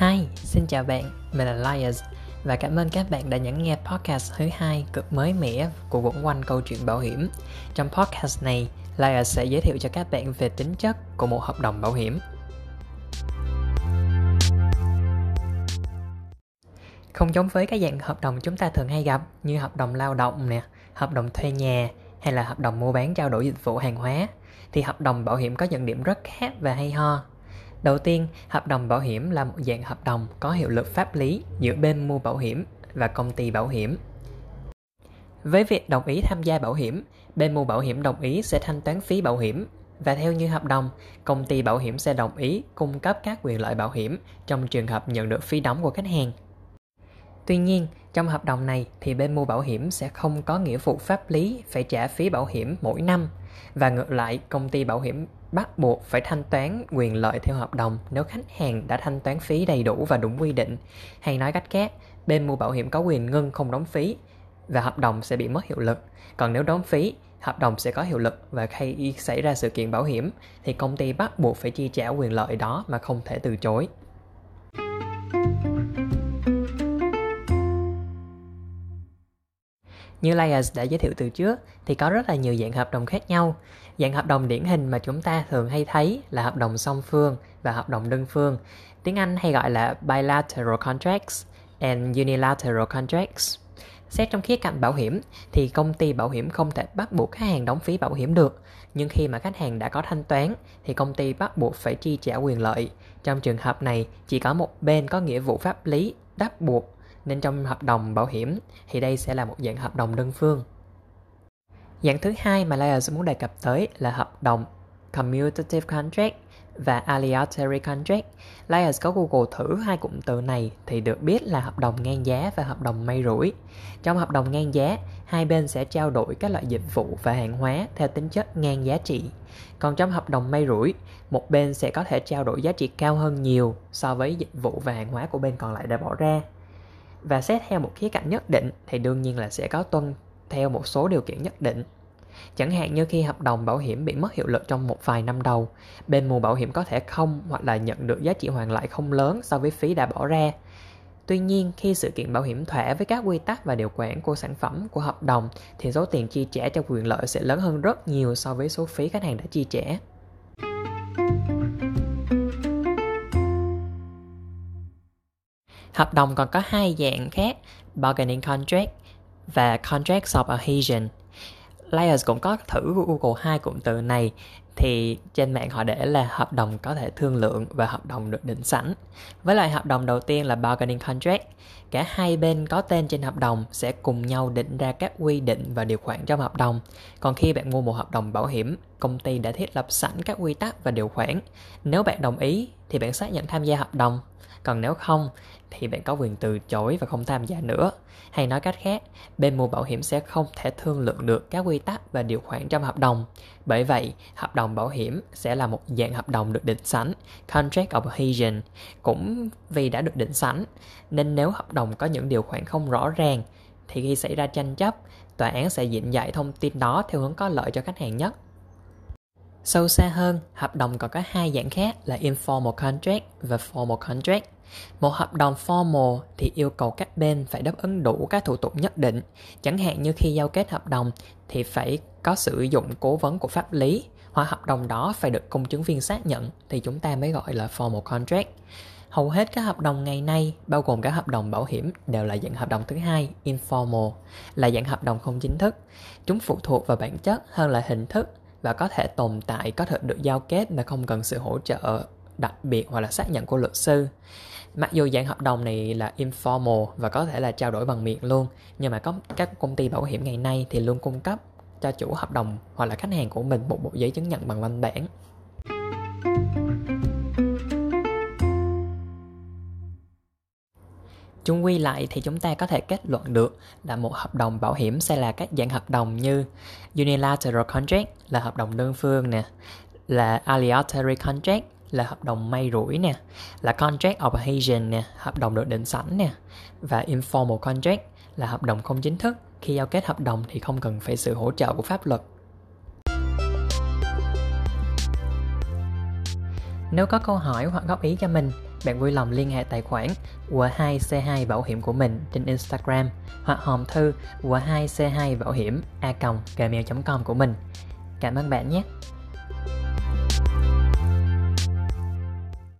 Hi, xin chào bạn, mình là Liars và cảm ơn các bạn đã nhấn nghe podcast thứ hai cực mới mẻ của Vũng quanh câu chuyện bảo hiểm. Trong podcast này, Liars sẽ giới thiệu cho các bạn về tính chất của một hợp đồng bảo hiểm. Không giống với các dạng hợp đồng chúng ta thường hay gặp như hợp đồng lao động nè, hợp đồng thuê nhà hay là hợp đồng mua bán trao đổi dịch vụ hàng hóa thì hợp đồng bảo hiểm có những điểm rất khác và hay ho Đầu tiên, hợp đồng bảo hiểm là một dạng hợp đồng có hiệu lực pháp lý giữa bên mua bảo hiểm và công ty bảo hiểm. Với việc đồng ý tham gia bảo hiểm, bên mua bảo hiểm đồng ý sẽ thanh toán phí bảo hiểm và theo như hợp đồng, công ty bảo hiểm sẽ đồng ý cung cấp các quyền lợi bảo hiểm trong trường hợp nhận được phí đóng của khách hàng. Tuy nhiên, trong hợp đồng này thì bên mua bảo hiểm sẽ không có nghĩa vụ pháp lý phải trả phí bảo hiểm mỗi năm và ngược lại công ty bảo hiểm bắt buộc phải thanh toán quyền lợi theo hợp đồng nếu khách hàng đã thanh toán phí đầy đủ và đúng quy định. Hay nói cách khác, bên mua bảo hiểm có quyền ngưng không đóng phí và hợp đồng sẽ bị mất hiệu lực. Còn nếu đóng phí, hợp đồng sẽ có hiệu lực và khi xảy ra sự kiện bảo hiểm thì công ty bắt buộc phải chi trả quyền lợi đó mà không thể từ chối. Như Layers đã giới thiệu từ trước thì có rất là nhiều dạng hợp đồng khác nhau. Dạng hợp đồng điển hình mà chúng ta thường hay thấy là hợp đồng song phương và hợp đồng đơn phương. Tiếng Anh hay gọi là bilateral contracts and unilateral contracts. Xét trong khía cạnh bảo hiểm thì công ty bảo hiểm không thể bắt buộc khách hàng đóng phí bảo hiểm được. Nhưng khi mà khách hàng đã có thanh toán thì công ty bắt buộc phải chi trả quyền lợi. Trong trường hợp này, chỉ có một bên có nghĩa vụ pháp lý bắt buộc nên trong hợp đồng bảo hiểm thì đây sẽ là một dạng hợp đồng đơn phương. Dạng thứ hai mà Layers muốn đề cập tới là hợp đồng Commutative Contract và Aleatory Contract. Layers có Google thử hai cụm từ này thì được biết là hợp đồng ngang giá và hợp đồng may rủi. Trong hợp đồng ngang giá, hai bên sẽ trao đổi các loại dịch vụ và hàng hóa theo tính chất ngang giá trị. Còn trong hợp đồng may rủi, một bên sẽ có thể trao đổi giá trị cao hơn nhiều so với dịch vụ và hàng hóa của bên còn lại đã bỏ ra và xét theo một khía cạnh nhất định thì đương nhiên là sẽ có tuân theo một số điều kiện nhất định. Chẳng hạn như khi hợp đồng bảo hiểm bị mất hiệu lực trong một vài năm đầu, bên mua bảo hiểm có thể không hoặc là nhận được giá trị hoàn lại không lớn so với phí đã bỏ ra. Tuy nhiên, khi sự kiện bảo hiểm thỏa với các quy tắc và điều khoản của sản phẩm của hợp đồng thì số tiền chi trả cho quyền lợi sẽ lớn hơn rất nhiều so với số phí khách hàng đã chi trả. Hợp đồng còn có hai dạng khác, bargaining contract và contract of adhesion. Layers cũng có thử Google hai cụm từ này thì trên mạng họ để là hợp đồng có thể thương lượng và hợp đồng được định sẵn. Với lại hợp đồng đầu tiên là bargaining contract, cả hai bên có tên trên hợp đồng sẽ cùng nhau định ra các quy định và điều khoản trong hợp đồng. Còn khi bạn mua một hợp đồng bảo hiểm, công ty đã thiết lập sẵn các quy tắc và điều khoản. Nếu bạn đồng ý thì bạn xác nhận tham gia hợp đồng còn nếu không thì bạn có quyền từ chối và không tham gia nữa. Hay nói cách khác, bên mua bảo hiểm sẽ không thể thương lượng được các quy tắc và điều khoản trong hợp đồng. Bởi vậy, hợp đồng bảo hiểm sẽ là một dạng hợp đồng được định sẵn, contract of adhesion, cũng vì đã được định sẵn. Nên nếu hợp đồng có những điều khoản không rõ ràng, thì khi xảy ra tranh chấp, tòa án sẽ diễn giải thông tin đó theo hướng có lợi cho khách hàng nhất. Sâu xa hơn, hợp đồng còn có hai dạng khác là informal contract và formal contract. Một hợp đồng formal thì yêu cầu các bên phải đáp ứng đủ các thủ tục nhất định, chẳng hạn như khi giao kết hợp đồng thì phải có sử dụng cố vấn của pháp lý hoặc hợp đồng đó phải được công chứng viên xác nhận thì chúng ta mới gọi là formal contract. Hầu hết các hợp đồng ngày nay, bao gồm cả hợp đồng bảo hiểm, đều là dạng hợp đồng thứ hai, informal, là dạng hợp đồng không chính thức. Chúng phụ thuộc vào bản chất hơn là hình thức và có thể tồn tại, có thể được giao kết mà không cần sự hỗ trợ đặc biệt hoặc là xác nhận của luật sư. Mặc dù dạng hợp đồng này là informal và có thể là trao đổi bằng miệng luôn nhưng mà có các công ty bảo hiểm ngày nay thì luôn cung cấp cho chủ hợp đồng hoặc là khách hàng của mình một bộ giấy chứng nhận bằng văn bản. Chung quy lại thì chúng ta có thể kết luận được là một hợp đồng bảo hiểm sẽ là các dạng hợp đồng như unilateral contract là hợp đồng đơn phương nè là aleatory contract là hợp đồng may rủi nè, là contract of adhesion nè, hợp đồng được định sẵn nè, và informal contract là hợp đồng không chính thức. Khi giao kết hợp đồng thì không cần phải sự hỗ trợ của pháp luật. Nếu có câu hỏi hoặc góp ý cho mình, bạn vui lòng liên hệ tài khoản của 2C2 Bảo hiểm của mình trên Instagram hoặc hòm thư của 2C2 Bảo hiểm a gmail.com của mình. Cảm ơn bạn nhé.